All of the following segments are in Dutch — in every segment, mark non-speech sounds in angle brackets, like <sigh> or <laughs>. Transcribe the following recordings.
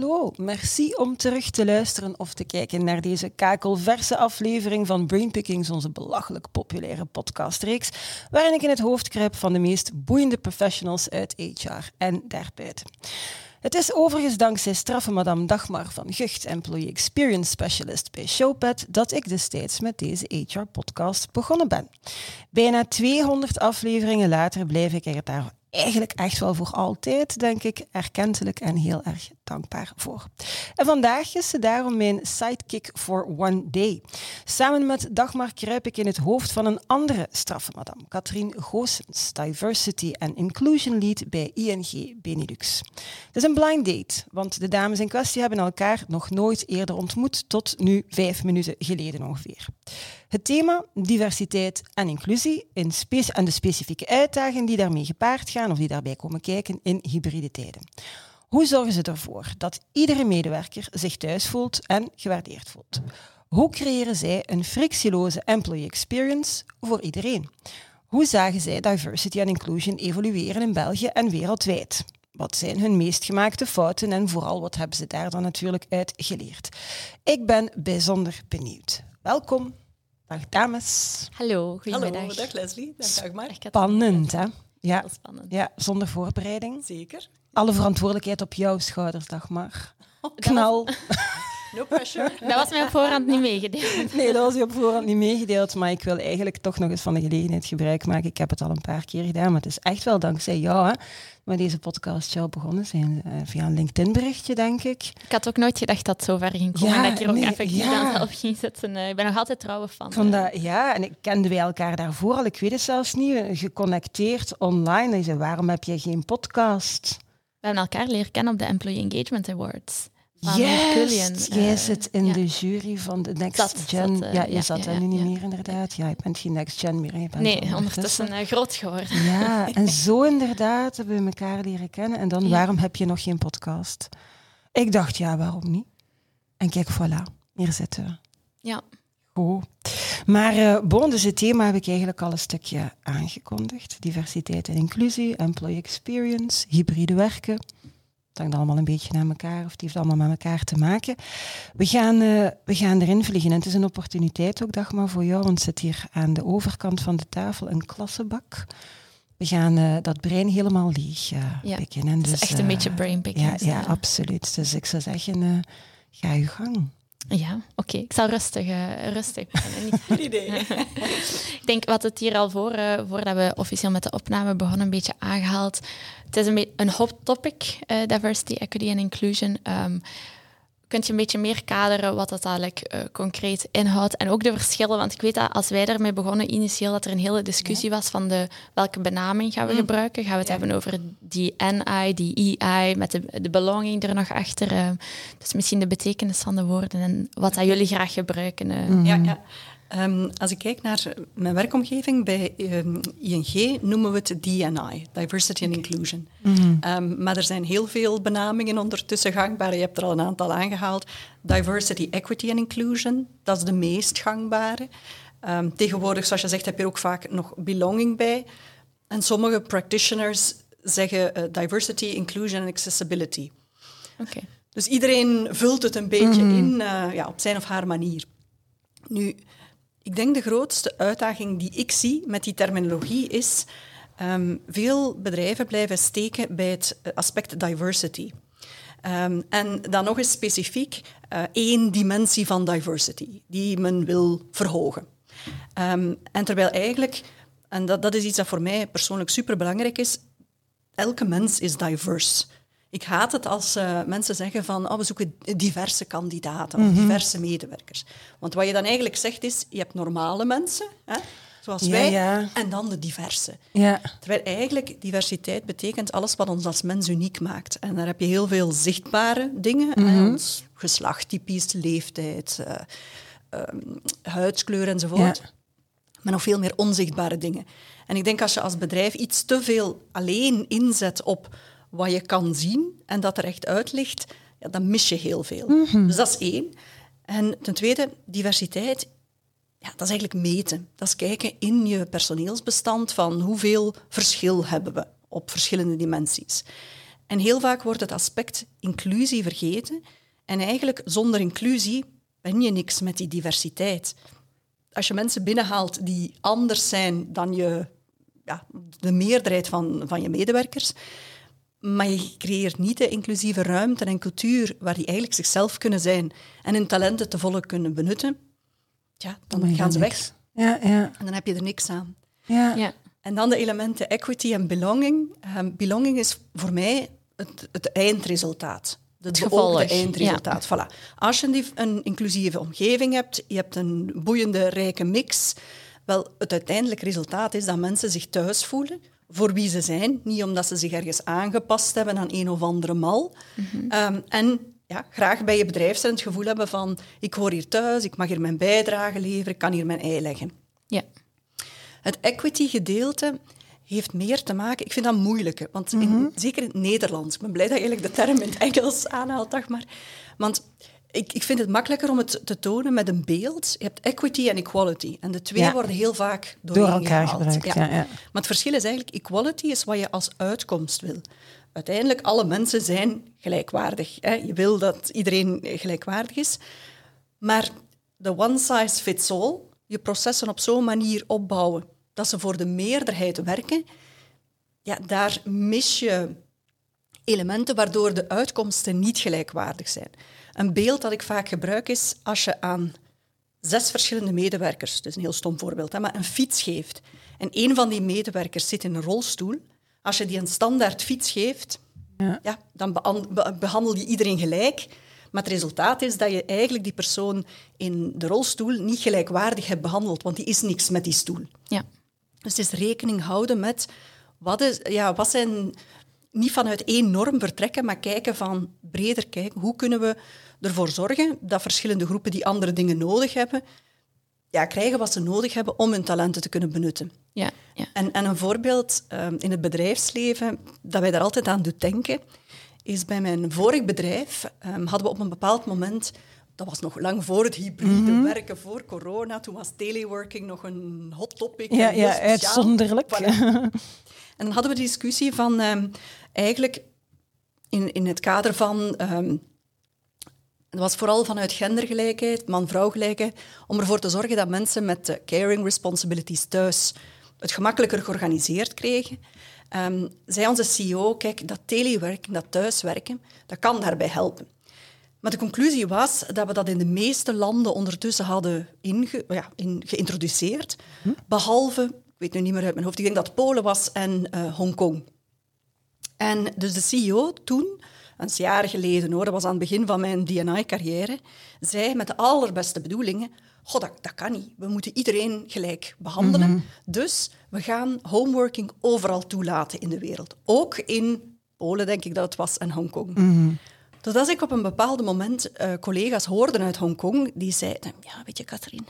Hallo. Merci om terug te luisteren of te kijken naar deze kakelverse aflevering van Brainpickings, onze belachelijk populaire podcastreeks, waarin ik in het hoofd kruip van de meest boeiende professionals uit HR en daarbuiten. Het is overigens dankzij straffe madame Dagmar van Gucht, Employee Experience Specialist bij Showpad, dat ik destijds met deze HR-podcast begonnen ben. Bijna 200 afleveringen later blijf ik er daar eigenlijk echt wel voor altijd, denk ik, erkentelijk en heel erg dankbaar voor. En vandaag is ze daarom mijn sidekick for one day. Samen met Dagmar kruip ik in het hoofd van een andere straffe madame, Katrien Goossens, Diversity and Inclusion Lead bij ING Benelux. Het is een blind date, want de dames in kwestie hebben elkaar nog nooit eerder ontmoet, tot nu vijf minuten geleden ongeveer. Het thema diversiteit en inclusie in en de specifieke uitdagingen die daarmee gepaard gaan of die daarbij komen kijken in hybride tijden. Hoe zorgen ze ervoor dat iedere medewerker zich thuis voelt en gewaardeerd voelt? Hoe creëren zij een frictieloze employee experience voor iedereen? Hoe zagen zij diversity en inclusion evolueren in België en wereldwijd? Wat zijn hun meest gemaakte fouten en vooral wat hebben ze daar dan natuurlijk uit geleerd? Ik ben bijzonder benieuwd. Welkom. Dag dames. Hallo, goedemiddag. Hallo, dag Leslie. Dag Dagmar. Spannend, hè? Ja. spannend. ja, zonder voorbereiding. Zeker. Alle verantwoordelijkheid op jouw schouders, Dagmar. <laughs> Knal. <laughs> No pressure. Dat was mij op voorhand niet meegedeeld. <laughs> Nee, dat was je op voorhand niet meegedeeld, maar ik wil eigenlijk toch nog eens van de gelegenheid gebruik maken. Ik heb het al een paar keer gedaan, maar het is echt wel dankzij jou hè, met deze podcast jou begonnen zijn. Uh, via een LinkedIn-berichtje, denk ik. Ik had ook nooit gedacht dat het zo ver ging komen Ja, dat ik hier ook nee, effectief ja. aan zelf ging zetten. Eh, ik ben nog altijd trouwe fan. Ik vond dat, ja, en ik kende wij elkaar daarvoor al, ik weet het zelfs niet, geconnecteerd online. En zei, waarom heb je geen podcast? We hebben elkaar leren kennen op de Employee Engagement Awards. Yes, Eh, jij zit in ja. de jury van de Next Gen. eh, ja, je ja, zat ja, er nu niet meer inderdaad. Ja, je bent geen Next Gen meer. Je bent Nee, ondertussen eh, groot geworden. Ja, <laughs> en zo inderdaad hebben we elkaar leren kennen. En dan, waarom heb je nog geen podcast? Ik dacht, ja, waarom niet? En kijk, voilà, hier zitten we. Ja. Goed. Maar eh bon, dus het thema heb ik eigenlijk al een stukje aangekondigd. Diversiteit en inclusie, employee experience, hybride werken. Het hangt allemaal een beetje naar elkaar, of het heeft allemaal met elkaar te maken. We gaan, eh, we gaan erin vliegen. En het is een opportuniteit ook, Dagmar, voor jou, want zit hier aan de overkant van de tafel een klassenbak. We gaan eh, dat brein helemaal leeg Ja, pikken. En Het is dus, echt een beetje brainpicking. Ja, ja, absoluut. Dus ik zou zeggen, ga je gang. Ja, oké. Ik zal rustig, eh, rustig beginnen. Niet <laughs> Goed idee. <laughs> Ik denk wat het hier al voor, eh, voordat we officieel met de opname begonnen, een beetje aangehaald. Het is een, be- een hot topic, eh, diversity, equity en inclusion. Ehm kunt je een beetje meer kaderen wat dat eigenlijk eh, concreet inhoudt en ook de verschillen? Want ik weet dat als wij daarmee begonnen, initieel, dat er een hele discussie was van de, welke benaming gaan we gebruiken. Gaan we het hebben over die NI, die EI, met de, de belonging er nog achter. eh. dus misschien de betekenis van de woorden en wat dat jullie graag gebruiken. eh. Ja, ja. Ehm, als ik kijk naar mijn werkomgeving bij ehm, ING, noemen we het DNI, Diversity and Inclusion. Ehm, maar er zijn heel veel benamingen ondertussen gangbaar. Je hebt er al een aantal aangehaald. Diversity, Equity and Inclusion, dat is de meest gangbare. Tegenwoordig, zoals je zegt, heb je er ook vaak nog belonging bij. En sommige practitioners zeggen eh, diversity, inclusion en accessibility. Oké. Dus iedereen vult het een beetje in eh, ja, op zijn of haar manier. Nu, ik denk de grootste uitdaging die ik zie met die terminologie is... ehm, veel bedrijven blijven steken bij het eh, aspect diversity. Ehm, en dan nog eens specifiek eh, één dimensie van diversity die men wil verhogen. Ehm, en terwijl eigenlijk, en dat, dat is iets dat voor mij persoonlijk superbelangrijk is, elke mens is diverse. Ik haat het als eh, mensen zeggen van oh, we zoeken diverse kandidaten of diverse medewerkers. Want wat je dan eigenlijk zegt is, je hebt normale mensen, hè, zoals Ja, wij, ja. en dan de diverse. Ja. Terwijl eigenlijk diversiteit betekent alles wat ons als mens uniek maakt. En daar heb je heel veel zichtbare dingen. hè, ons geslacht typisch, leeftijd, eh, ehm, huidskleur enzovoort. Maar nog veel meer onzichtbare dingen. En ik denk als je als bedrijf iets te veel alleen inzet op wat je kan zien en dat er echt uit ligt, ja, dan mis je heel veel. Dus dat is één. En ten tweede, diversiteit, ja, dat is eigenlijk meten. Dat is kijken in je personeelsbestand van hoeveel verschil hebben we op verschillende dimensies. En heel vaak wordt het aspect inclusie vergeten. En eigenlijk zonder inclusie ben je niks met die diversiteit. Als je mensen binnenhaalt die anders zijn dan je, ja, de meerderheid van, van je medewerkers, maar je creëert niet de inclusieve ruimte en cultuur waar die eigenlijk zichzelf kunnen zijn en hun talenten te volle kunnen benutten, ja, dan gaan ze weg. Ja, ja. En dan heb je er niks aan. Ja. Ja. En dan de elementen equity en belonging. Um, belonging is voor mij het, het eindresultaat. Het, het beoogde eindresultaat. Voilà. Als je een inclusieve omgeving hebt, je hebt een boeiende, rijke mix, wel, het uiteindelijke resultaat is dat mensen zich thuis voelen voor wie ze zijn. Niet omdat ze zich ergens aangepast hebben aan een of andere mal. Mm -hmm. um, en ja, graag bij je bedrijf zijn het gevoel hebben van ik hoor hier thuis, ik mag hier mijn bijdrage leveren, ik kan hier mijn ei leggen. Ja. Het equity gedeelte heeft meer te maken... Ik vind dat moeilijk, want in, mm -hmm. zeker in het Nederlands... Ik ben blij dat je eigenlijk de term in het Engels aanhaalt, dag maar. Want ik, ik vind het makkelijker om het te tonen met een beeld. Je hebt equity en equality. En de twee ja. worden heel vaak door, door elkaar gehaald. gebruikt. Ja. Ja, maar het verschil is eigenlijk... Equality is wat je als uitkomst wil. Uiteindelijk, alle mensen zijn gelijkwaardig. Hè? Je wil dat iedereen gelijkwaardig is. Maar de one size fits all... Je processen op zo'n manier opbouwen dat ze voor de meerderheid werken, ja, daar mis je elementen waardoor de uitkomsten niet gelijkwaardig zijn. Een beeld dat ik vaak gebruik is als je aan zes verschillende medewerkers, het is een heel stom voorbeeld, hè, maar een fiets geeft en een van die medewerkers zit in een rolstoel, als je die een standaard fiets geeft, ja. ja dan behandel je iedereen gelijk, maar het resultaat is dat je eigenlijk die persoon in de rolstoel niet gelijkwaardig hebt behandeld, want die is niks met die stoel. Ja. Dus het is rekening houden met wat, is, ja, wat zijn... Niet vanuit één norm vertrekken, maar kijken van breder kijken. Hoe kunnen we ervoor zorgen dat verschillende groepen die andere dingen nodig hebben, ja, krijgen wat ze nodig hebben om hun talenten te kunnen benutten. Ja, ja. En, en een voorbeeld um, in het bedrijfsleven dat wij daar altijd aan doet denken, is bij mijn vorig bedrijf um, hadden we op een bepaald moment dat was nog lang voor het hybride mm -hmm. werken, voor corona. Toen was teleworking nog een hot topic. Ja, ja uitzonderlijk. En dan hadden we de discussie van um, eigenlijk in, in het kader van... Um, het was vooral vanuit gendergelijkheid, man-vrouw gelijkheid, om ervoor te zorgen dat mensen met de caring responsibilities thuis het gemakkelijker georganiseerd kregen. Um, zei onze CEO, kijk, dat telewerken, dat thuiswerken, dat kan daarbij helpen. Maar de conclusie was dat we dat in de meeste landen ondertussen hadden inge, ja, in, geïntroduceerd. Hm? Behalve, ik weet nu niet meer uit mijn hoofd, ik denk dat Polen was en uh, Hongkong. En dus de CEO toen, een jaar geleden hoor, dat was aan het begin van mijn DNI-carrière, zei met de allerbeste bedoelingen, god, dat, dat, kan niet. We moeten iedereen gelijk behandelen. Mm -hmm. Dus we gaan homeworking overal toelaten in de wereld. Ook in Polen, denk ik dat het was, en Hongkong. Mm -hmm. Dus als ik op een bepaald moment uh, collega's hoorde uit Hongkong, die zeiden, ja, weet je, Katrien,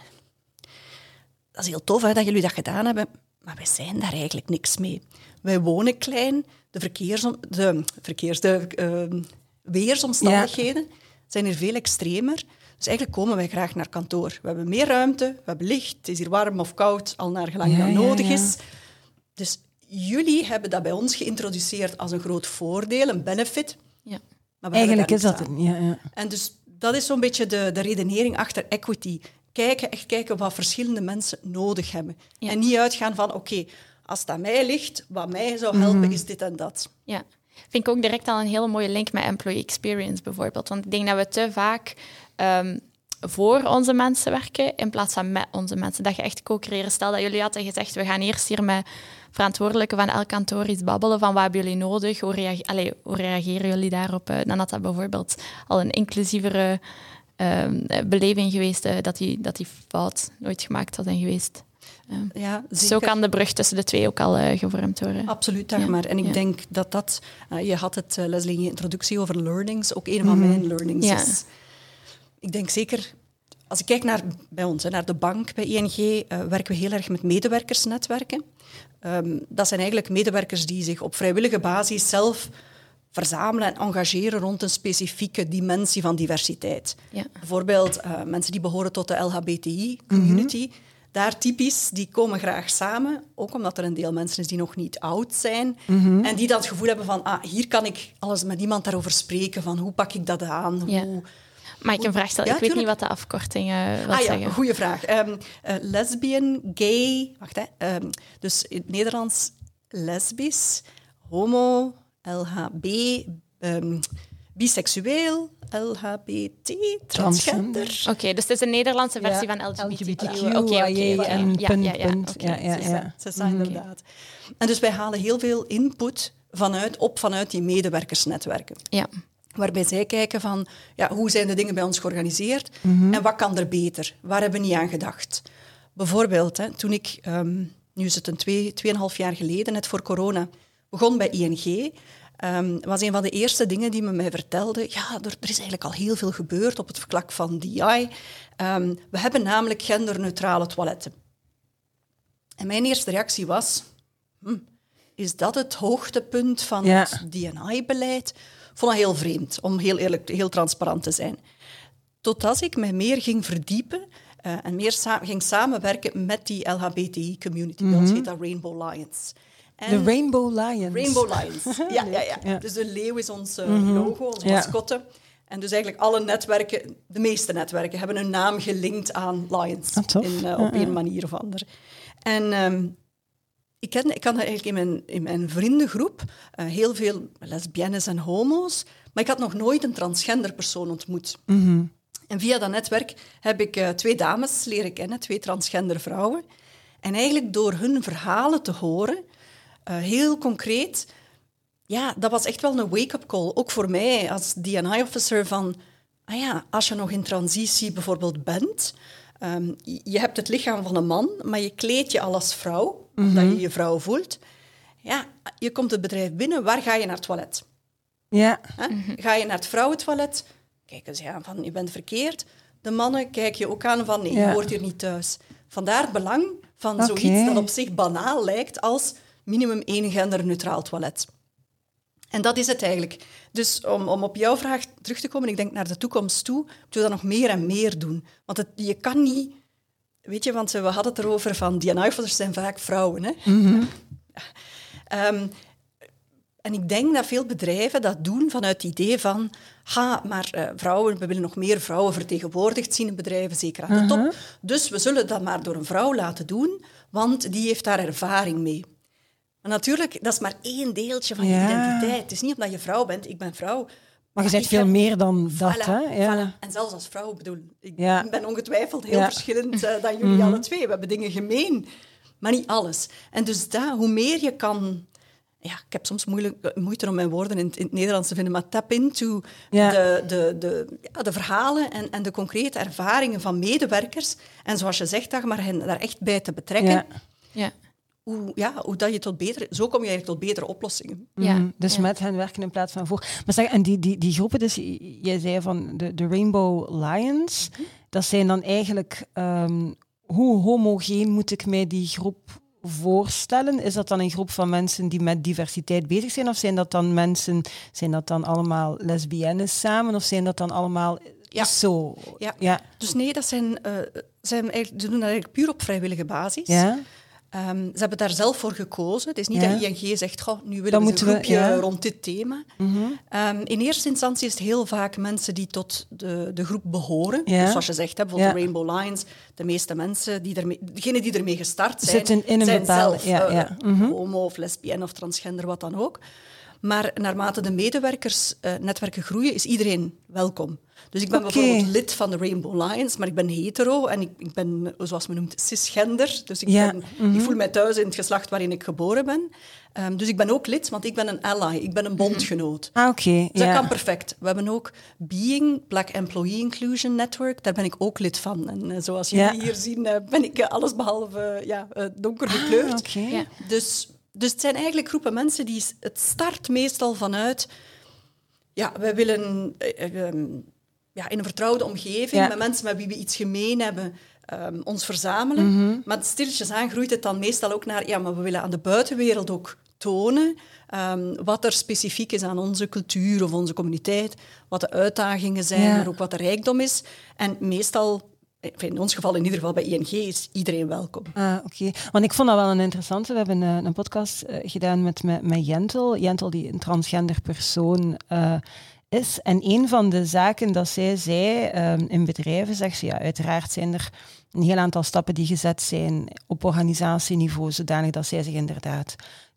dat is heel tof hè, dat jullie dat gedaan hebben, maar wij zijn daar eigenlijk niks mee. Wij wonen klein, de, verkeersom de, verkeers, de uh, weersomstandigheden ja. zijn hier veel extremer. Dus eigenlijk komen wij graag naar kantoor. We hebben meer ruimte, we hebben licht, het is hier warm of koud, al naar gelang ja, dat nodig ja, is. Dus jullie hebben dat bij ons geïntroduceerd als een groot voordeel, een benefit. Ja. Maar Eigenlijk is dat het. Ja, ja. En dus dat is zo'n beetje de, de redenering achter equity. Kijken, echt kijken wat verschillende mensen nodig hebben. Ja. En niet uitgaan van, oké, okay, als het aan mij ligt, wat mij zou helpen, Mhm. is dit en dat. Ja, vind ik ook direct al een hele mooie link met employee experience bijvoorbeeld. Want ik denk dat we te vaak um, voor onze mensen werken in plaats van met onze mensen. Dat je echt co-creëren. Stel dat jullie hadden gezegd, we gaan eerst hier met verantwoordelijken van elk kantoor iets babbelen van wat hebben jullie nodig, hoe, reage Allee, hoe reageren jullie daarop? Uh, dan had dat bijvoorbeeld al een inclusievere uh, beleving geweest, uh, dat, die, dat die fout nooit gemaakt had zijn geweest. Ja, Zo kan de brug tussen de twee ook al uh, gevormd worden. Absoluut, maar. En ik ja. denk dat dat... Uh, je had het, uh, Leslie, in je introductie over learnings. Ook een van mm -hmm. mijn learnings ja. is... Ik denk zeker... als ik kijk naar, bij ons, naar de bank, bij ING, uh, werken we heel erg met medewerkersnetwerken. Um, dat zijn eigenlijk medewerkers die zich op vrijwillige basis zelf verzamelen en engageren rond een specifieke dimensie van diversiteit. Ja. Bijvoorbeeld uh, mensen die behoren tot de LHBTI-community. Mhm. Daar typisch, die komen graag samen, ook omdat er een deel mensen is die nog niet oud zijn. Mhm. En die dan het gevoel hebben van, ah, hier kan ik alles met iemand daarover spreken, van hoe pak ik dat aan, ja. hoe, maar ik een vraag stellen? ik weet niet wat de afkortingen wil ah, zeggen. Ja, goede vraag. Um, uh, lesbian, gay, wacht hè. Um, dus in het Nederlands lesbisch, homo, LHB, um, biseksueel, LHBT, transgender. Oké, okay, dus het is een Nederlandse versie ja. van LGBTQ. LGBTQ, oké, okay, okay, en ja, punt, ja, ja, punt. Ja, ja, ja. Ze zijn inderdaad. En dus wij halen heel veel input vanuit, op vanuit die medewerkersnetwerken. Ja waarbij zij kijken van ja, hoe zijn de dingen bij ons georganiseerd mm en wat kan er beter? Waar hebben we niet aan gedacht? Bijvoorbeeld, hè, toen ik, um, nu is het een twee, tweeënhalf jaar geleden, net voor corona, begon bij ING, um, was een van de eerste dingen die me mij vertelde, ja, er, er, is eigenlijk al heel veel gebeurd op het vlak van DI. Um, ehm, we hebben namelijk genderneutrale toiletten. En mijn eerste reactie was, hm, is dat het hoogtepunt van ja. het DNI-beleid? Vond dat heel vreemd, om heel eerlijk, heel transparant te zijn. Totdat ik me meer ging verdiepen uh, en meer sa ging samenwerken met die LHBTI-community. Mm -hmm. Ons mhm. heet dat Rainbow Lions. De Rainbow Lions. Rainbow Lions, <laughs> ja, ja, ja, ja. Dus de leeuw is ons uh, mm -hmm. logo, onze ja. mascotte. En dus eigenlijk alle netwerken, de meeste netwerken, hebben hun naam gelinkt aan Lions. Ah, in, uh, op een manier of ander. En um, ik, ken, ik had eigenlijk in mijn, in mijn vriendengroep uh, heel veel lesbiennes en homo's, maar ik had nog nooit een transgender persoon ontmoet. Mm -hmm. En via dat netwerk heb ik uh, twee dames leren kennen, twee transgender vrouwen. En eigenlijk door hun verhalen te horen, uh, heel concreet, ja, dat was echt wel een wake-up call. Ook voor mij als DNI-officer van, ah ja, als je nog in transitie bijvoorbeeld bent, um, je hebt het lichaam van een man, maar je kleedt je al als vrouw omdat je je vrouw voelt. Ja, je komt het bedrijf binnen, waar ga je naar het toilet? Ja. Ga je naar het vrouwentoilet? Kijken ze aan van, je bent verkeerd. De mannen kijken je ook aan van, nee, je hoort hier niet thuis. Vandaar het belang van okay. zoiets dat op zich banaal lijkt als minimum één genderneutraal toilet. En dat is het eigenlijk. Dus om, om op jouw vraag terug te komen, ik denk naar de toekomst toe, moeten we dat nog meer en meer doen. Want het, je kan niet Weet je, want we hadden het erover van DNI-officers zijn vaak vrouwen. Hè? Mm um, <laughs> en ik denk dat veel bedrijven dat doen vanuit het idee van ha, maar uh, vrouwen, we willen nog meer vrouwen vertegenwoordigd zien in bedrijven, zeker aan de top. Mhm. Dus we zullen dat maar door een vrouw laten doen, want die heeft daar ervaring mee. Maar natuurlijk, dat is maar één deeltje van je Ja. identiteit. Het is niet omdat je vrouw bent, ik ben vrouw. Maar je zegt ik veel heb- meer dan dat, Voilà, hè? Ja. voilà. En zelfs als vrouw, ik bedoel, ik Ja. ben ongetwijfeld heel Ja. verschillend eh, dan jullie alle twee. We hebben dingen gemeen, maar niet alles. En dus dat, hoe meer je kan... Ja, ik heb soms moeilijk, eh, moeite om mijn woorden in, het- in het Nederlands te vinden, maar tap into Ja. de, de, de, ja, de verhalen en, en de concrete ervaringen van medewerkers. En zoals je zegt, Dagmar, hen daar echt bij te betrekken. Ja. Ja. Hoe, ja, hoe dat je tot betere... Zo kom je eigenlijk tot betere oplossingen. Ja, Mhm. Dus ja. met hen werken in plaats van voor. Maar zeg, en die, die, die groepen, dus jij zei van de, de Rainbow Lions, Mhm. dat zijn dan eigenlijk, ehm, hoe homogeen moet ik mij die groep voorstellen? Is dat dan een groep van mensen die met diversiteit bezig zijn? Of zijn dat dan mensen, zijn dat dan allemaal lesbiennes samen? Of zijn dat dan allemaal Ja. zo? Ja. Ja. Dus nee, dat zijn, eh, zijn eigenlijk, ze doen dat eigenlijk puur op vrijwillige basis. Ja? Ehm, ze hebben daar zelf voor gekozen. Het is niet Ja. dat ING zegt, goh, nu willen Dan we een we- groepje ja. rond dit thema. Mhm. Ehm, in eerste instantie is het heel vaak mensen die tot de, de groep behoren. Ja. Dus zoals je zegt, hè, bijvoorbeeld de Rainbow Lions, de meeste mensen, die ermee, degenen die ermee gestart zijn, Zitten in een zijn bepaalde- zelf ja, eh. Mhm. homo of lesbienne of transgender, wat dan ook. Maar naarmate de medewerkersnetwerken groeien, is iedereen welkom. Dus ik ben bijvoorbeeld lid van de Rainbow Lions, maar ik ben hetero en ik, ik ben, zoals men noemt, cisgender. Dus ik, Ja. ben, Mhm. ik voel mij thuis in het geslacht waarin ik geboren ben. Ehm, dus ik ben ook lid, want ik ben een ally, ik ben een bondgenoot. Ah, oké. Dus dat kan perfect. We hebben ook Being, Black Employee Inclusion Network. Daar ben ik ook lid van. En eh, zoals jullie Ja. hier zien, eh, ben ik eh, allesbehalve ja, eh, donker gekleurd. Ah, oké. Ja. Dus, dus het zijn eigenlijk groepen mensen die... Het start meestal vanuit... Ja, wij willen... eh, eh, ehm, ja, in een vertrouwde omgeving, met mensen met wie we iets gemeen hebben, um, ons verzamelen. Mm Maar stilletjes aan groeit het dan meestal ook naar, ja, maar we willen aan de buitenwereld ook tonen um, wat er specifiek is aan onze cultuur of onze communiteit, wat de uitdagingen zijn, maar ook wat de rijkdom is. En meestal in ons geval, in ieder geval bij ING, is iedereen welkom. Ah, Oké, want ik vond dat wel een interessante. We hebben een, een podcast uh, gedaan met, met, met Jentel. Jentel, die een transgender persoon uh, is. En een van de zaken dat zij zei um, in bedrijven, zegt ze, ja, uiteraard zijn er een heel aantal stappen die gezet zijn op organisatieniveau, zodanig dat zij zich inderdaad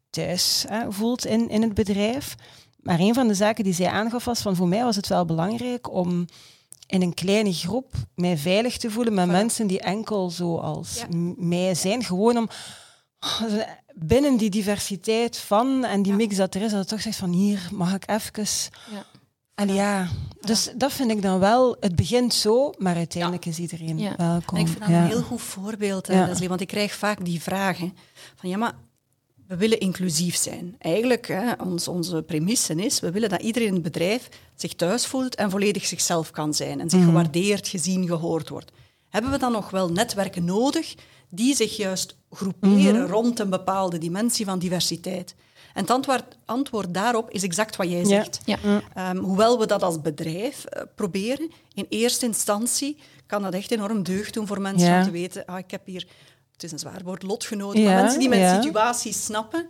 thuis voelt in, in het bedrijf. Maar een van de zaken die zij aangaf was van voor mij was het wel belangrijk om in een kleine groep mij veilig te voelen met mensen die enkel zoals mij zijn. Gewoon om binnen die diversiteit van en die mix dat er is, dat het toch zegt van hier mag ik even... Ja. En ja, dus dat vind ik dan wel. Het begint zo, maar uiteindelijk is iedereen welkom. ik vind dat een heel goed voorbeeld, Leslie, want ik krijg vaak die vragen van ja, maar we willen inclusief zijn. Eigenlijk, hè, ons, onze premisse is, we willen dat iedereen in het bedrijf zich thuis voelt en volledig zichzelf kan zijn en zich mhm. gewaardeerd, gezien, gehoord wordt. Hebben we dan nog wel netwerken nodig die zich juist groeperen mhm. rond een bepaalde dimensie van diversiteit? En het antwoord, antwoord daarop is exact wat jij zegt. Ja. Ehm, hoewel we dat als bedrijf uh, proberen, in eerste instantie kan dat echt enorm deugd doen voor mensen om te weten, ah, ik heb hier het is een zwaar woord, lotgenoten, maar mensen die mijn situatie snappen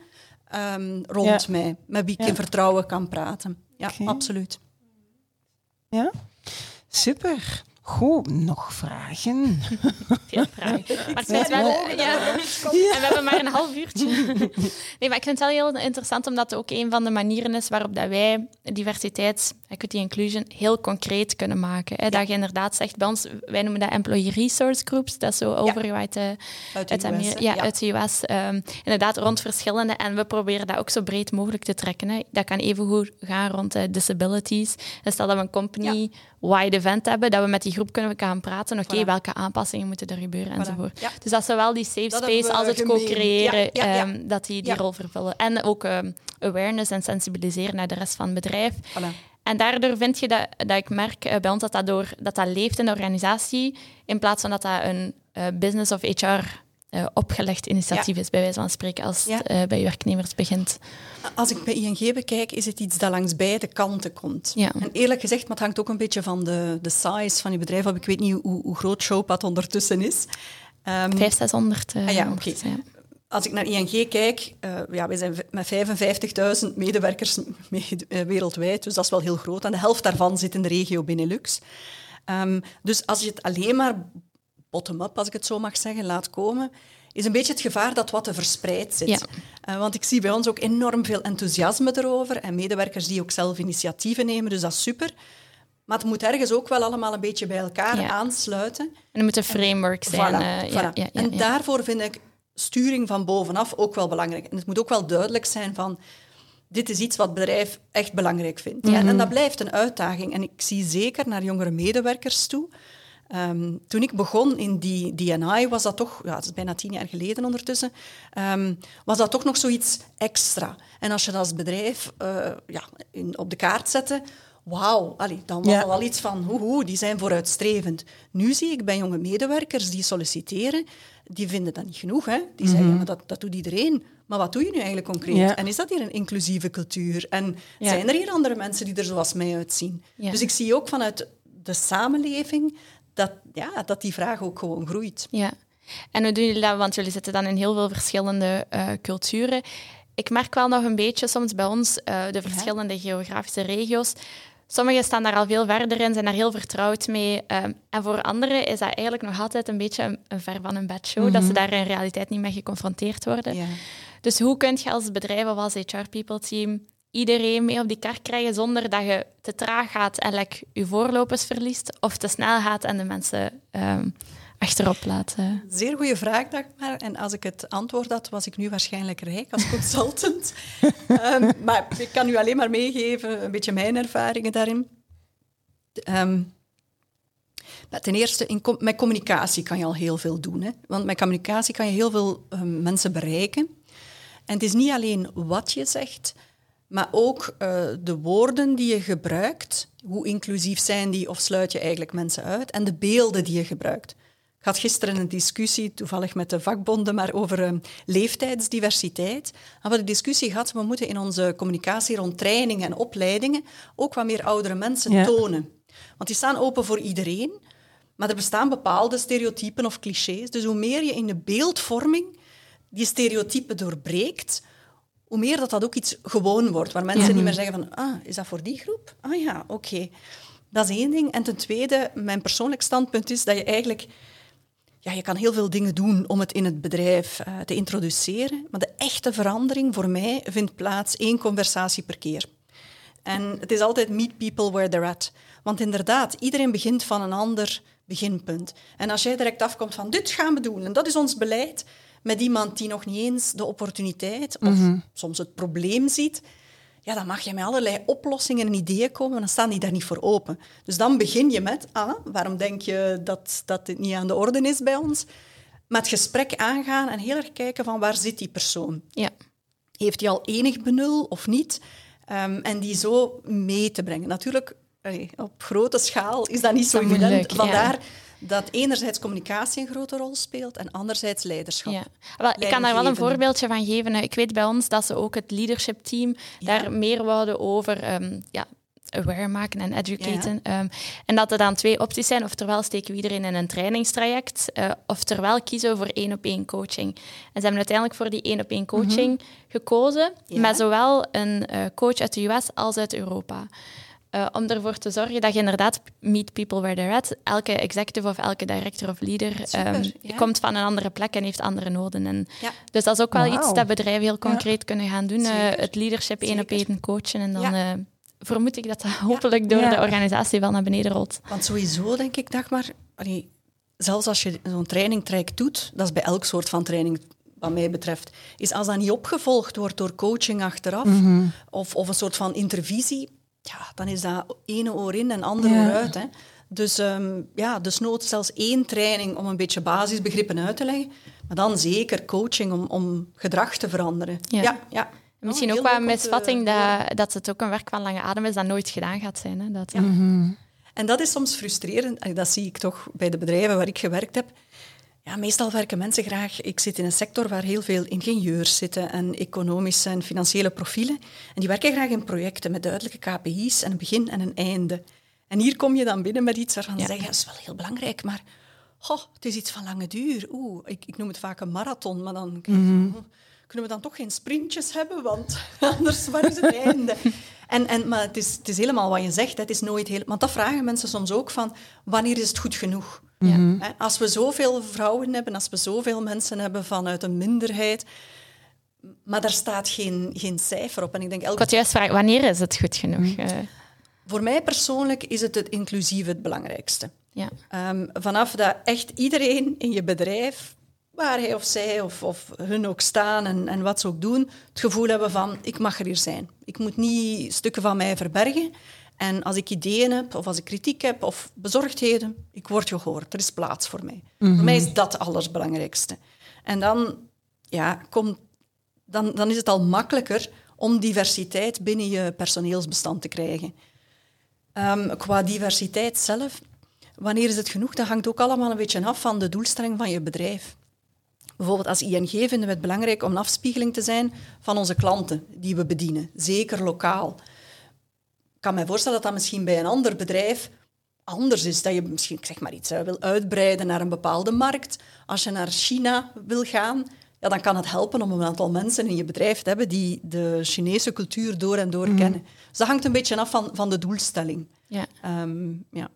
um, rond mij, met wie ik in vertrouwen kan praten. Ja, absoluut. Ja, super. Goed, nog vragen? <laughs> Veel vragen. <laughs> Maar het wel, ja. <laughs> En we hebben maar een half uurtje. Nee, maar ik vind het wel heel interessant, omdat het ook een van de manieren is waarop dat wij diversiteit, equity inclusion, heel concreet kunnen maken. Hè. Dat je inderdaad zegt, bij ons, wij noemen dat employee resource groups, dat is zo overgewaaid uh, uit, de US, ja, uit de US. Um, inderdaad, rond verschillende. En we proberen dat ook zo breed mogelijk te trekken. Hè. Dat kan evengoed gaan rond uh, disabilities. Dus stel dat we een company wide event hebben, dat we met die groep kunnen gaan praten. Oké, welke aanpassingen moeten er gebeuren enzovoort. Dus dat ze wel die safe space als het co-creëren, ehm, dat die die rol vervullen. En ook um, awareness en sensibiliseren naar de rest van het bedrijf. En daardoor vind je dat, dat ik merk uh, bij ons dat dat, door, dat dat leeft in de organisatie, in plaats van dat dat een uh, business of HR uh, opgelegd initiatief is, bij wijze van spreken, als het uh, bij werknemers begint. Als ik bij ING bekijk, is het iets dat langs beide kanten komt. Ja. En eerlijk gezegd, maar het hangt ook een beetje van de, de size van je bedrijf af. Ik weet niet hoe, hoe groot Showpad ondertussen is. Um, 500, 600. Uh, ah, ja, oké. Okay. Als ik naar ING kijk, uh, ja, wij zijn met 55.000 medewerkers wereldwijd, dus dat is wel heel groot. En de helft daarvan zit in de regio Benelux. Um, dus als je het alleen maar bottom-up, als ik het zo mag zeggen, laat komen, is een beetje het gevaar dat wat te verspreid zit. Ja. Uh, want ik zie bij ons ook enorm veel enthousiasme erover en medewerkers die ook zelf initiatieven nemen, dus dat is super. Maar het moet ergens ook wel allemaal een beetje bij elkaar aansluiten. En er moet een framework zijn. Voilà, uh, ja, en daarvoor vind ik sturing van bovenaf ook wel belangrijk. En het moet ook wel duidelijk zijn van dit is iets wat het bedrijf echt belangrijk vindt. ja, en mhm. dat blijft een uitdaging. En ik zie zeker naar jongere medewerkers toe Um, toen ik begon in die DNI, was dat toch, ja, dat is bijna tien jaar geleden ondertussen, um, was dat toch nog zoiets extra. En als je dat als bedrijf uh, ja, in, op de kaart zette, wauw, dan was ja. wel iets van, hoe, die zijn vooruitstrevend. Nu zie ik bij jonge medewerkers die solliciteren, die vinden dat niet genoeg. Hè? Die mm -hmm. zeggen, dat, dat doet iedereen. Maar wat doe je nu eigenlijk concreet? Ja. En is dat hier een inclusieve cultuur? En zijn er hier andere mensen die er zoals mij uitzien? Dus ik zie ook vanuit de samenleving dat, ja, dat die vraag ook gewoon groeit. Ja. En hoe doen jullie dat? Want jullie zitten dan in heel veel verschillende uh, culturen. Ik merk wel nog een beetje soms bij ons uh, de verschillende geografische regio's. Sommigen staan daar al veel verder in, zijn daar heel vertrouwd mee. Uh, en voor anderen is dat eigenlijk nog altijd een beetje een, een ver van een bedshow, mm dat ze mhm. daar in realiteit niet mee geconfronteerd worden. Dus hoe kun je als bedrijf of als HR-people team iedereen mee op die kar krijgen zonder dat je te traag gaat en like, je voorlopers verliest of te snel gaat en de mensen um, achterop laat. Zeer goede vraag, Dagmar. En als ik het antwoord had, was ik nu waarschijnlijk rijk als consultant. um, <laughs> maar ik kan u alleen maar meegeven, een beetje mijn ervaringen daarin. Um, ten eerste, in met communicatie kan je al heel veel doen. Hè? Want met communicatie kan je heel veel mensen bereiken. En het is niet alleen wat je zegt, Maar ook uh, de woorden die je gebruikt, hoe inclusief zijn die of sluit je eigenlijk mensen uit, en de beelden die je gebruikt. Ik had gisteren een discussie, toevallig met de vakbonden, maar over uh, leeftijdsdiversiteit. We hebben de discussie gehad, we moeten in onze communicatie rond trainingen en opleidingen ook wat meer oudere mensen ja. tonen. Want die staan open voor iedereen, maar er bestaan bepaalde stereotypen of clichés. Dus hoe meer je in de beeldvorming die stereotypen doorbreekt, hoe meer dat dat ook iets gewoon wordt, waar mensen niet meer zeggen van, ah, is dat voor die groep? Ah ja, oké. Dat is één ding. En ten tweede, mijn persoonlijk standpunt is dat je eigenlijk... Ja, je kan heel veel dingen doen om het in het bedrijf uh, te introduceren, maar de echte verandering voor mij vindt plaats één conversatie per keer. En het is altijd meet people where they're at. Want inderdaad, iedereen begint van een ander beginpunt. En als jij direct afkomt van dit gaan we doen en dat is ons beleid, met iemand die nog niet eens de opportuniteit of mhm. soms het probleem ziet, ja, dan mag je met allerlei oplossingen en ideeën komen, dan staan die daar niet voor open. Dus dan begin je met, ah, waarom denk je dat, dat dit niet aan de orde is bij ons? Met gesprek aangaan en heel erg kijken van waar zit die persoon? Ja. Heeft hij al enig benul of niet? Um, en die zo mee te brengen. Natuurlijk, op grote schaal is dat niet zo evident. Vandaar dat enerzijds communicatie een grote rol speelt en anderzijds leiderschap. Ja. Wel, ik kan daar wel een voorbeeldje van geven. Ik weet bij ons dat ze ook het leadership team daar meer wouden over um, ja, aware maken en educaten. Um, en dat er dan twee opties zijn. Oftewel steken we iedereen in een trainingstraject, uh, oftewel kiezen we voor één op één coaching. En ze hebben uiteindelijk voor die één op één coaching mhm. gekozen, met zowel een uh, coach uit de US als uit Europa. Uh, om ervoor te zorgen dat je inderdaad meet people where they're at. Elke executive of elke director of leader um, komt van een andere plek en heeft andere noden. En Dus dat is ook wel iets dat bedrijven heel concreet kunnen gaan doen. Uh, het leadership één op één coachen. En dan uh, vermoed ik dat dat hopelijk door de organisatie wel naar beneden rolt. Want sowieso denk ik, Dagmar, allee, zelfs als je zo'n trainingtraject doet, dat is bij elk soort van training wat mij betreft, is als dat niet opgevolgd wordt door coaching achteraf mhm. of, of een soort van intervisie, ja, dan is dat ene oor in en andere oor uit. Hè. Dus um, ja, dus nood zelfs één training om een beetje basisbegrippen uit te leggen. Maar dan zeker coaching om, om gedrag te veranderen. Ja, ja. Misschien ook wel een misvatting dat, dat het ook een werk van lange adem is dat nooit gedaan gaat zijn. Hè? Dat, ja. Mhm. En dat is soms frustrerend. Dat zie ik toch bij de bedrijven waar ik gewerkt heb. Ja, meestal werken mensen graag. Ik zit in een sector waar heel veel ingenieurs zitten en economische en financiële profielen. En die werken graag in projecten met duidelijke KPI's en een begin en een einde. En hier kom je dan binnen met iets waarvan ze zeggen, dat is wel heel belangrijk, maar oh, het is iets van lange duur. Oeh, ik, ik noem het vaak een marathon, maar dan mm kunnen we dan toch geen sprintjes hebben, want <laughs> anders waar is het einde? En, en, maar het is, het is helemaal wat je zegt, het is nooit heel... Want dat vragen mensen soms ook van, wanneer is het goed genoeg? Ja. Als we zoveel vrouwen hebben, als we zoveel mensen hebben vanuit een minderheid, maar daar staat geen, geen cijfer op. En ik denk, elke... Ik had juist vragen, wanneer is het goed genoeg? Mm. Eh. Voor mij persoonlijk is het het inclusieve het belangrijkste. Ja. Um, vanaf dat echt iedereen in je bedrijf, waar hij of zij of, of hun ook staan en, en wat ze ook doen, het gevoel hebben van, ik mag er hier zijn. Ik moet niet stukken van mij verbergen. En als ik ideeën heb, of als ik kritiek heb, of bezorgdheden, ik word gehoord. Er is plaats voor mij. Voor mij is dat het allerbelangrijkste. En dan, ja, komt, dan, dan is het al makkelijker om diversiteit binnen je personeelsbestand te krijgen. Um, qua diversiteit zelf, wanneer is het genoeg? Dat hangt ook allemaal een beetje af van de doelstelling van je bedrijf. Bijvoorbeeld als ING vinden we het belangrijk om een afspiegeling te zijn van onze klanten die we bedienen, zeker lokaal kan me voorstellen dat dat misschien bij een ander bedrijf anders is. Dat je misschien, zeg maar iets, wil uitbreiden naar een bepaalde markt. Als je naar China wil gaan, ja, dan kan het helpen om een aantal mensen in je bedrijf te hebben die de Chinese cultuur door en door mhm. kennen. Dus dat hangt een beetje af van, van de doelstelling. Ja. Um, ja.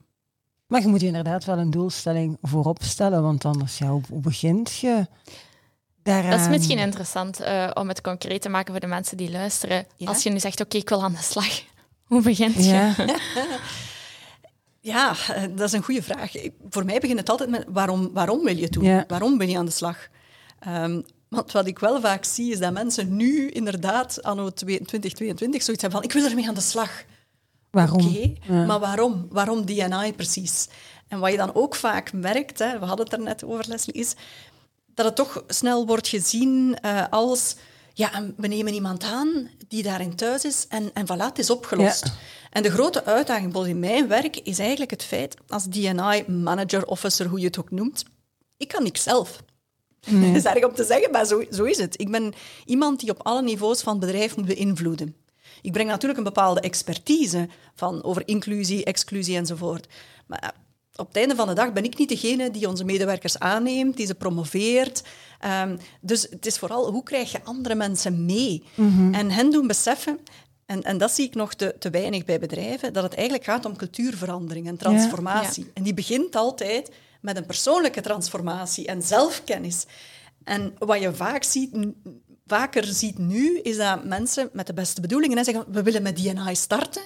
Maar je moet je inderdaad wel een doelstelling voorop stellen, want anders, ja, hoe, begint je? Daaraan... Dat is misschien interessant uh, om het concreet te maken voor de mensen die luisteren. Als je nu zegt, oké, ik wil aan de slag. <laughs> Hoe begint je? Ja. <laughs> ja, eh, dat is een goede vraag. Voor mij begint het altijd met waarom, waarom wil je het doen? Waarom ben je aan de slag? Um, want wat ik wel vaak zie, is dat mensen nu inderdaad, anno 2022, zoiets hebben van ik wil ermee aan de slag. Waarom? Maar waarom? Waarom DNI precies? En wat je dan ook vaak merkt, hè, we hadden het er net over, Leslie, is dat het toch snel wordt gezien uh, als ja, we nemen iemand aan die daarin thuis is en, en voilà, het is opgelost. En de grote uitdaging in mijn werk is eigenlijk het feit, als DNI manager, officer, hoe je het ook noemt, ik kan niks zelf. Nee. <laughs> Dat is erg om te zeggen, maar zo, zo is het. Ik ben iemand die op alle niveaus van het bedrijf moet beïnvloeden. Ik breng natuurlijk een bepaalde expertise van over inclusie, exclusie enzovoort. Maar op het einde van de dag ben ik niet degene die onze medewerkers aanneemt, die ze promoveert. Um, dus het is vooral hoe krijg je andere mensen mee mm en hen doen beseffen. En, en dat zie ik nog te, te weinig bij bedrijven, dat het eigenlijk gaat om cultuurverandering en transformatie. Ja, ja. En die begint altijd met een persoonlijke transformatie en zelfkennis. En wat je vaak ziet, vaker ziet nu, is dat mensen met de beste bedoelingen zeggen, we willen met DNI starten,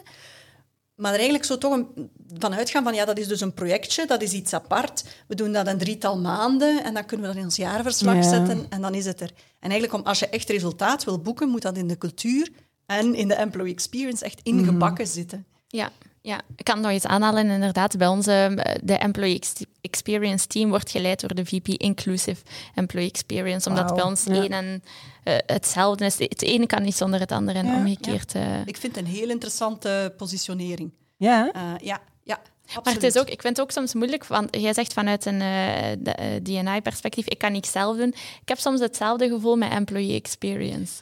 maar er eigenlijk zo toch een, van uitgaan van, ja, dat is dus een projectje, dat is iets apart. We doen dat een drietal maanden en dan kunnen we dat in ons jaarverslag zetten en dan is het er. En eigenlijk, om, als je echt resultaat wil boeken, moet dat in de cultuur en in de employee experience echt ingebakken mm. zitten. Ja, ja, ik kan nog iets aanhalen. Inderdaad, bij onze eh, de Employee Experience Team wordt geleid door de VP Inclusive Employee Experience, omdat bij ons één en uh, hetzelfde is. Het ene kan niet zonder het andere en omgekeerd. Ja. Uh... Ik vind het een heel interessante positionering. Ja? ja, ja. Absoluut. Maar het is ook, ik vind het ook soms moeilijk, want jij zegt vanuit een uh, DNI-perspectief, ik kan niks zelf doen. Ik heb soms hetzelfde gevoel met employee experience.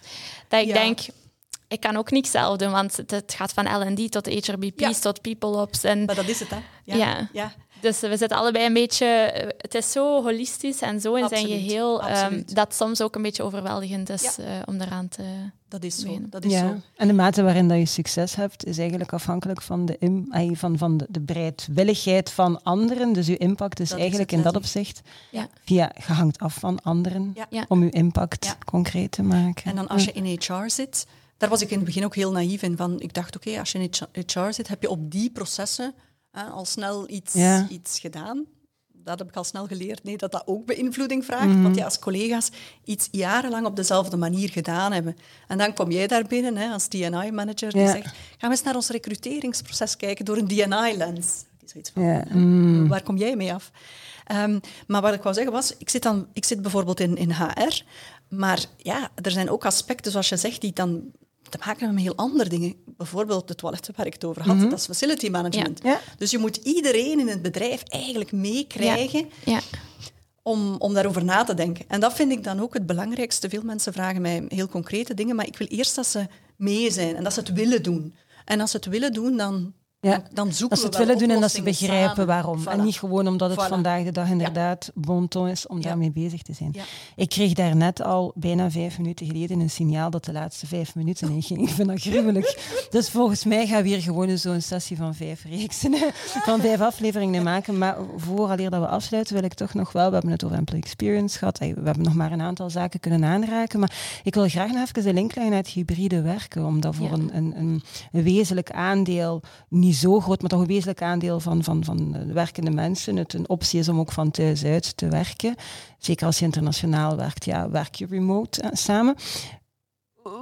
Dat ik denk, ik kan ook niks zelf doen, want het, gaat van L&D tot HRBP's tot PeopleOps. En, maar dat is het, hè? Ja. ja. Dus we zitten allebei een beetje... Het is zo holistisch en zo in zijn geheel, um, dat soms ook een beetje overweldigend is ja. uh, om eraan te... Dat is zo. Dat is ja. zo. En de mate waarin dat je succes hebt, is eigenlijk afhankelijk van de, im, van, van de, de bereidwilligheid van anderen. Dus je impact is dat eigenlijk is in dat opzicht ja. via, gehangt af van anderen om je impact concreet te maken. En dan als je in HR zit daar was ik in het begin ook heel naïef in. Van, ik dacht, oké, als je in HR zit, heb je op die processen hè, al snel iets, iets gedaan. Dat heb ik al snel geleerd. Nee, dat dat ook beïnvloeding vraagt. Mhm. Want ja, als collega's iets jarenlang op dezelfde manier gedaan hebben. En dan kom jij daar binnen hè, als DNI-manager die zegt, gaan we eens naar ons recruteringsproces kijken door een DNI-lens. Zoiets van, ja. mm. waar kom jij mee af? Um, maar wat ik wou zeggen was, ik zit, dan, ik zit bijvoorbeeld in, in HR, maar ja, er zijn ook aspecten, zoals je zegt, die dan te maken hebben met heel andere dingen. Bijvoorbeeld de toiletten waar ik het over had, mhm. dat is facility management. Dus je moet iedereen in het bedrijf eigenlijk meekrijgen ja. ja. om, om daarover na te denken. En dat vind ik dan ook het belangrijkste. Veel mensen vragen mij heel concrete dingen, maar ik wil eerst dat ze mee zijn en dat ze het willen doen. En als ze het willen doen, dan ja. Dan zoeken dat ze het willen doen en dat ze begrijpen waarom. En niet gewoon omdat het vandaag de dag inderdaad bonton is om daarmee bezig te zijn. Ik kreeg daar net al bijna vijf minuten geleden een signaal dat de laatste vijf minuten inging. Ik vind dat gruwelijk. <laughs> dus volgens mij gaan we hier gewoon zo'n sessie van vijf reeksen, <laughs> van vijf afleveringen maken. Maar vooraleer dat we afsluiten, wil ik toch nog wel, we hebben het over Employee Experience gehad, we hebben nog maar een aantal zaken kunnen aanraken, maar ik wil graag nog even de link leggen naar het hybride werken, omdat voor een, een, een, een wezenlijk aandeel niet zo groot, maar toch een wezenlijk aandeel van, van, van de werkende mensen het een optie is om ook van thuis uit te werken. Zeker als je internationaal werkt, ja, werk je remote eh, samen.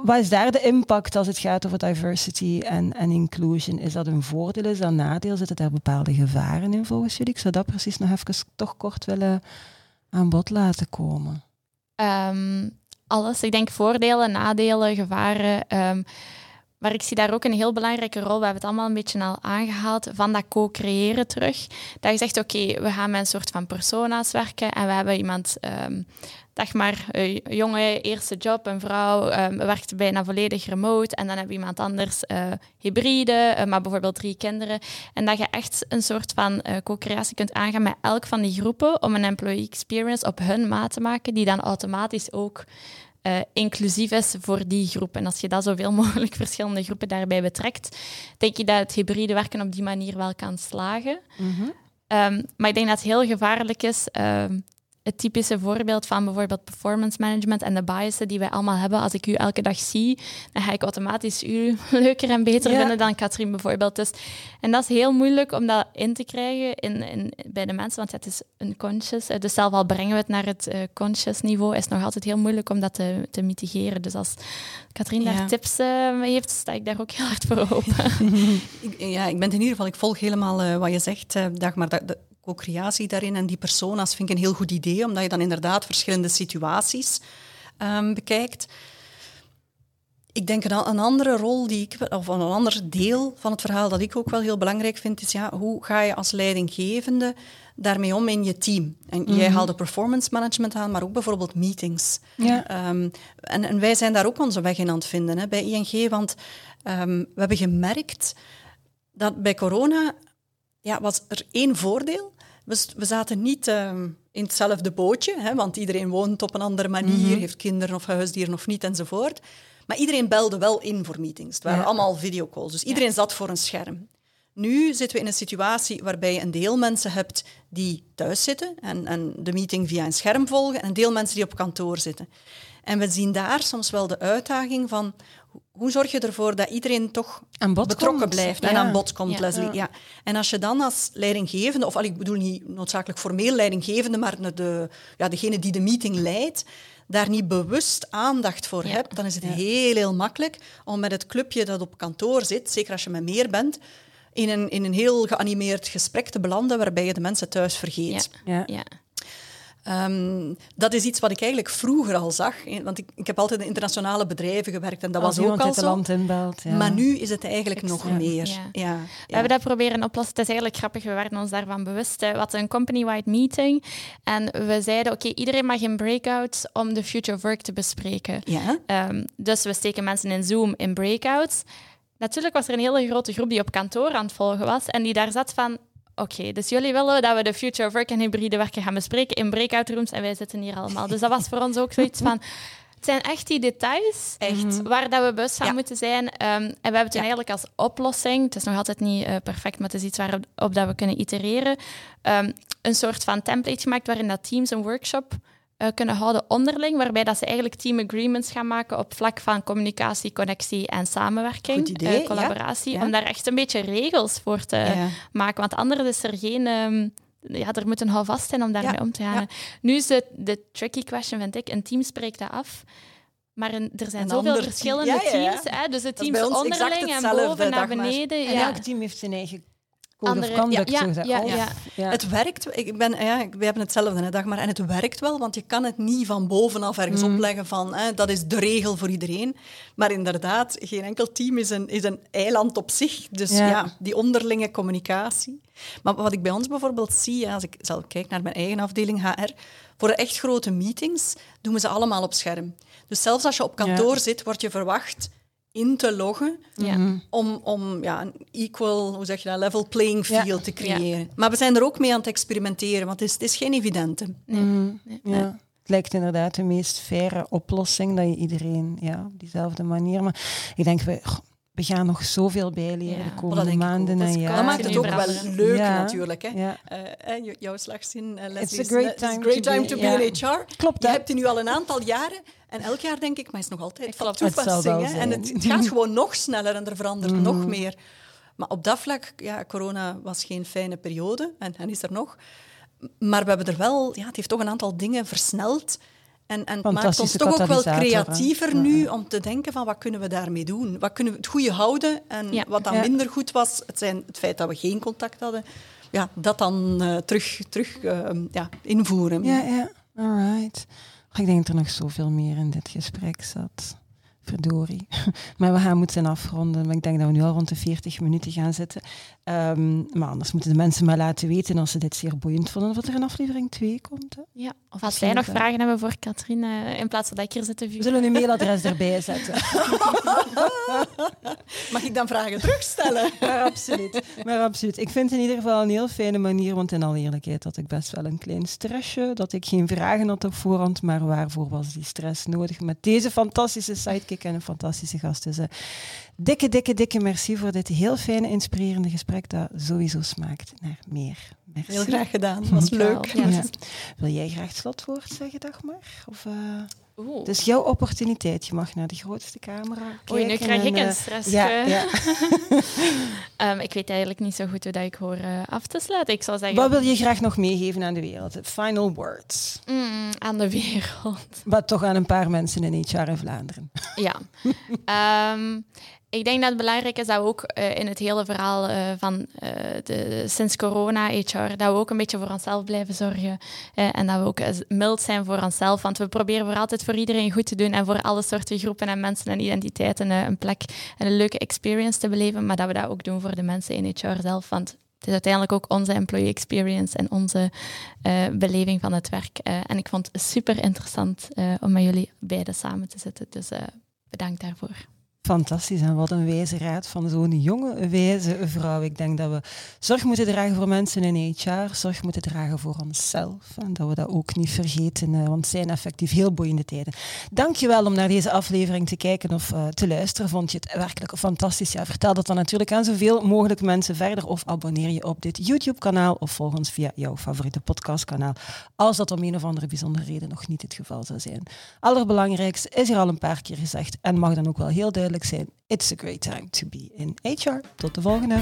Wat is daar de impact als het gaat over diversity en, en inclusion? Is dat een voordeel, is dat een nadeel? Zitten daar bepaalde gevaren in volgens jullie? Ik zou dat precies nog even toch kort willen aan bod laten komen. Um, alles. Ik denk voordelen, nadelen, gevaren. Um, maar ik zie daar ook een heel belangrijke rol, we hebben het allemaal een beetje al aangehaald, van dat co-creëren terug. Dat je zegt, oké, we gaan met een soort van persona's werken. En we hebben iemand, um, zeg maar, jonge eerste job, een vrouw, um, werkt bijna volledig remote. En dan heb je iemand anders uh, hybride, uh, maar bijvoorbeeld drie kinderen. En dat je echt een soort van uh, co-creatie kunt aangaan met elk van die groepen om een employee experience op hun maat te maken, die dan automatisch ook uh, inclusief is voor die groep. En als je dat zoveel <laughs> mogelijk verschillende groepen daarbij betrekt, denk je dat het hybride werken op die manier wel kan slagen. Mm -hmm. um, maar ik denk dat het heel gevaarlijk is um, het typische voorbeeld van bijvoorbeeld performance management en de biasen die wij allemaal hebben. Als ik u elke dag zie, dan ga ik automatisch u <laughs> leuker en beter vinden dan Katrien bijvoorbeeld. Dus, en dat is heel moeilijk om dat in te krijgen in, in, bij de mensen, want het is een conscious. Dus zelf al brengen we het naar het uh, conscious niveau, is het nog altijd heel moeilijk om dat te, te mitigeren. Dus als Katrien daar tips uh, heeft, sta ik daar ook heel hard voor open. <laughs> ja, ik ben in ieder geval, ik volg helemaal uh, wat je zegt, Dagmar. Dat, co-creatie daarin en die persona's vind ik een heel goed idee, omdat je dan inderdaad verschillende situaties um, bekijkt. Ik denk een, een andere rol die ik, of een ander deel van het verhaal dat ik ook wel heel belangrijk vind, is ja, hoe ga je als leidinggevende daarmee om in je team? En jij haalde performance management aan, maar ook bijvoorbeeld meetings. Ja. Ehm, en, en wij zijn daar ook onze weg in aan het vinden hè, bij ING, want ehm, we hebben gemerkt dat bij corona ja, was er één voordeel. We, we zaten niet ehm, in hetzelfde bootje, hè, want iedereen woont op een andere manier, heeft kinderen of huisdieren of niet enzovoort. Maar iedereen belde wel in voor meetings. Het waren Ja. allemaal videocalls, dus iedereen zat voor een scherm. Nu zitten we in een situatie waarbij je een deel mensen hebt die thuis zitten en, en de meeting via een scherm volgen, en een deel mensen die op kantoor zitten. En we zien daar soms wel de uitdaging van hoe zorg je ervoor dat iedereen toch Aan bod betrokken komt. blijft en Ja. aan bod komt, Ja. Leslie. Ja. En als je dan als leidinggevende, of al, ik bedoel niet noodzakelijk formeel leidinggevende, maar de, ja, degene die de meeting leidt, daar niet bewust aandacht voor Ja. hebt, dan is het heel, heel makkelijk om met het clubje dat op kantoor zit, zeker als je met meer bent, in een, in een heel geanimeerd gesprek te belanden waarbij je de mensen thuis Ja. vergeet. Ja. Ehm, dat is iets wat ik eigenlijk vroeger al zag, want ik, ik heb altijd in internationale bedrijven gewerkt en dat Als was ook al zo. land inbelt. Ja. Maar nu is het eigenlijk nog meer. ja. Ja. We ja. hebben dat proberen oplossen. Het is eigenlijk grappig, we werden ons daarvan bewust. hè. We hadden een company-wide meeting en we zeiden, oké, iedereen mag in breakouts om de future of work te bespreken. Ja. Ehm, dus we steken mensen in Zoom in breakouts. Natuurlijk was er een hele grote groep die op kantoor aan het volgen was en die daar zat van... Oké, dus jullie willen dat we de future of work en hybride werken gaan bespreken in breakout rooms en wij zitten hier allemaal. Dus dat was voor ons ook zoiets van... Het zijn echt die details Echt. waar dat we bewust van Ja. moeten zijn. Ehm, en we hebben het Ja. eigenlijk als oplossing, het is nog altijd niet eh, perfect, maar het is iets waarop op dat we kunnen itereren, ehm, een soort van template gemaakt waarin dat teams een workshop eh, kunnen houden onderling, waarbij dat ze eigenlijk team agreements gaan maken op vlak van communicatie, connectie en samenwerking, Goed idee, eh, collaboratie, Ja. om daar echt een beetje regels voor te Ja. maken, want anders is er geen... ehm, ja, er moet een houvast zijn om daarmee om te gaan. Nu is de, de tricky question, vind ik, een team spreekt dat af. Maar een- er zijn Een zoveel verschillende. Ja, ja, teams. Hè? Dus de teams onderling en boven naar beneden. En Ja. elk team heeft zijn eigen code Andere- of conduct, ja, zo ja, ja, Of- ja. ja. Het werkt. Ik ben, ja, we hebben hetzelfde, hè, dag maar. En het werkt wel, want je kan het niet van bovenaf ergens opleggen van hè, dat is de regel voor iedereen. Maar inderdaad, geen enkel team is een, is een eiland op zich. Dus Ja. ja. die onderlinge communicatie. Maar wat ik bij ons bijvoorbeeld zie, ja, als ik zelf kijk naar mijn eigen afdeling HR, voor de echt grote meetings doen we ze allemaal op scherm. Dus zelfs als je op kantoor zit, word je verwacht in te loggen Ja. om, om ja, een equal, hoe zeg je dat, level playing Ja. field te creëren. Maar we zijn er ook mee aan het experimenteren, want het is, het is geen evidente. Mhm. Ja. Het lijkt inderdaad de meest faire oplossing, dat je iedereen ja, op diezelfde manier... Maar ik denk, we, we gaan nog zoveel bijleren Ja. de komende maanden Dat, en is- jaren. dat maakt het ook wel leuk Ja. natuurlijk. Hè. Ja. Eh, eh, jouw slagzin, eh, Leslie, It's a is, great it's time great to time be- to be ja. in HR. Klopt, Je hebt die nu al een aantal jaren. En elk jaar denk ik, maar is nog altijd van. Het toepassing. hè. En het, het gaat <laughs> gewoon nog sneller en er verandert nog meer. Maar op dat vlak, ja, corona was geen fijne periode en, en is er nog. Maar we hebben er wel, ja, het heeft toch een aantal dingen versneld. En, en het maakt ons toch ook wel hè. creatiever Ja. nu om te denken van wat kunnen we daarmee doen? Wat kunnen we het goede houden? En Ja. wat dan Ja. minder goed was, het, zijn het feit dat we geen contact hadden, ja, dat dan eh, terug, terug eh, ja, invoeren. Ja, ja. Alright. Ik denk dat er nog zoveel meer in dit gesprek zat. Verdorie. <laughs> Maar we gaan moeten afronden. Maar ik denk dat we nu al rond de 40 minuten gaan zitten. Ehm, maar anders moeten de mensen maar laten weten als ze dit zeer boeiend vonden, of er een aflevering 2 komt. Hè. Ja. Of als zij nog vragen hebben voor Katrien, in plaats van dat ik hier zit te We vuren. zullen een mailadres <laughs> erbij zetten. <laughs> Mag ik dan vragen terugstellen? maar absoluut. Maar absoluut. Ik vind het in ieder geval een heel fijne manier, want in alle eerlijkheid had ik best wel een klein stressje, dat ik geen vragen had op voorhand, maar waarvoor was die stress nodig met deze fantastische sidekick en een fantastische gast. Dus dikke, dikke, dikke merci voor dit heel fijne, inspirerende gesprek dat sowieso smaakt naar meer. Merci. Heel graag gedaan, was leuk. Ja. Ja. Wil jij graag het slotwoord zeggen, Dagmar? Of, eh, Oeh. is jouw opportuniteit. Je mag naar de grootste camera kijken. Oei, nu krijg en, ik een eh, stress. Ja, eh. ja. <laughs> Ehm, ik weet eigenlijk niet zo goed hoe dat ik hoor eh, af te sluiten. Ik zou zeggen, Wat wil je graag nog meegeven aan de wereld? Het Final words. mm, aan de wereld. Wat toch aan een paar mensen in HR in Vlaanderen. Ja. <laughs> Ehm, ik denk dat het belangrijk is dat we ook uh, in het hele verhaal uh, van uh, de, sinds corona, HR, dat we ook een beetje voor onszelf blijven zorgen. en dat we ook mild zijn voor onszelf. Want we proberen voor altijd voor iedereen goed te doen en voor alle soorten groepen en mensen en identiteiten een plek en een leuke experience te beleven. Maar dat we dat ook doen voor de mensen in HR zelf. Want het is uiteindelijk ook onze employee experience en onze beleving van het werk. en ik vond het super interessant om met jullie beiden samen te zitten. Dus bedankt daarvoor. Fantastisch en wat een wijze raad van zo'n jonge, wijze vrouw. Ik denk dat we zorg moeten dragen voor mensen in HR, zorg moeten dragen voor onszelf. En dat we dat ook niet vergeten, eh, want het zijn effectief heel boeiende tijden. Dankjewel om naar deze aflevering te kijken of uh, te luisteren. Vond je het werkelijk fantastisch? Ja, vertel dat dan natuurlijk aan zoveel mogelijk mensen verder of abonneer je op dit YouTube-kanaal of volg ons via jouw favoriete podcastkanaal, als dat om een of andere bijzondere reden nog niet het geval zou zijn. Allerbelangrijkste is hier al een paar keer gezegd en mag dan ook wel heel duidelijk wekelijks in. It's a great time to be in HR. Tot de volgende.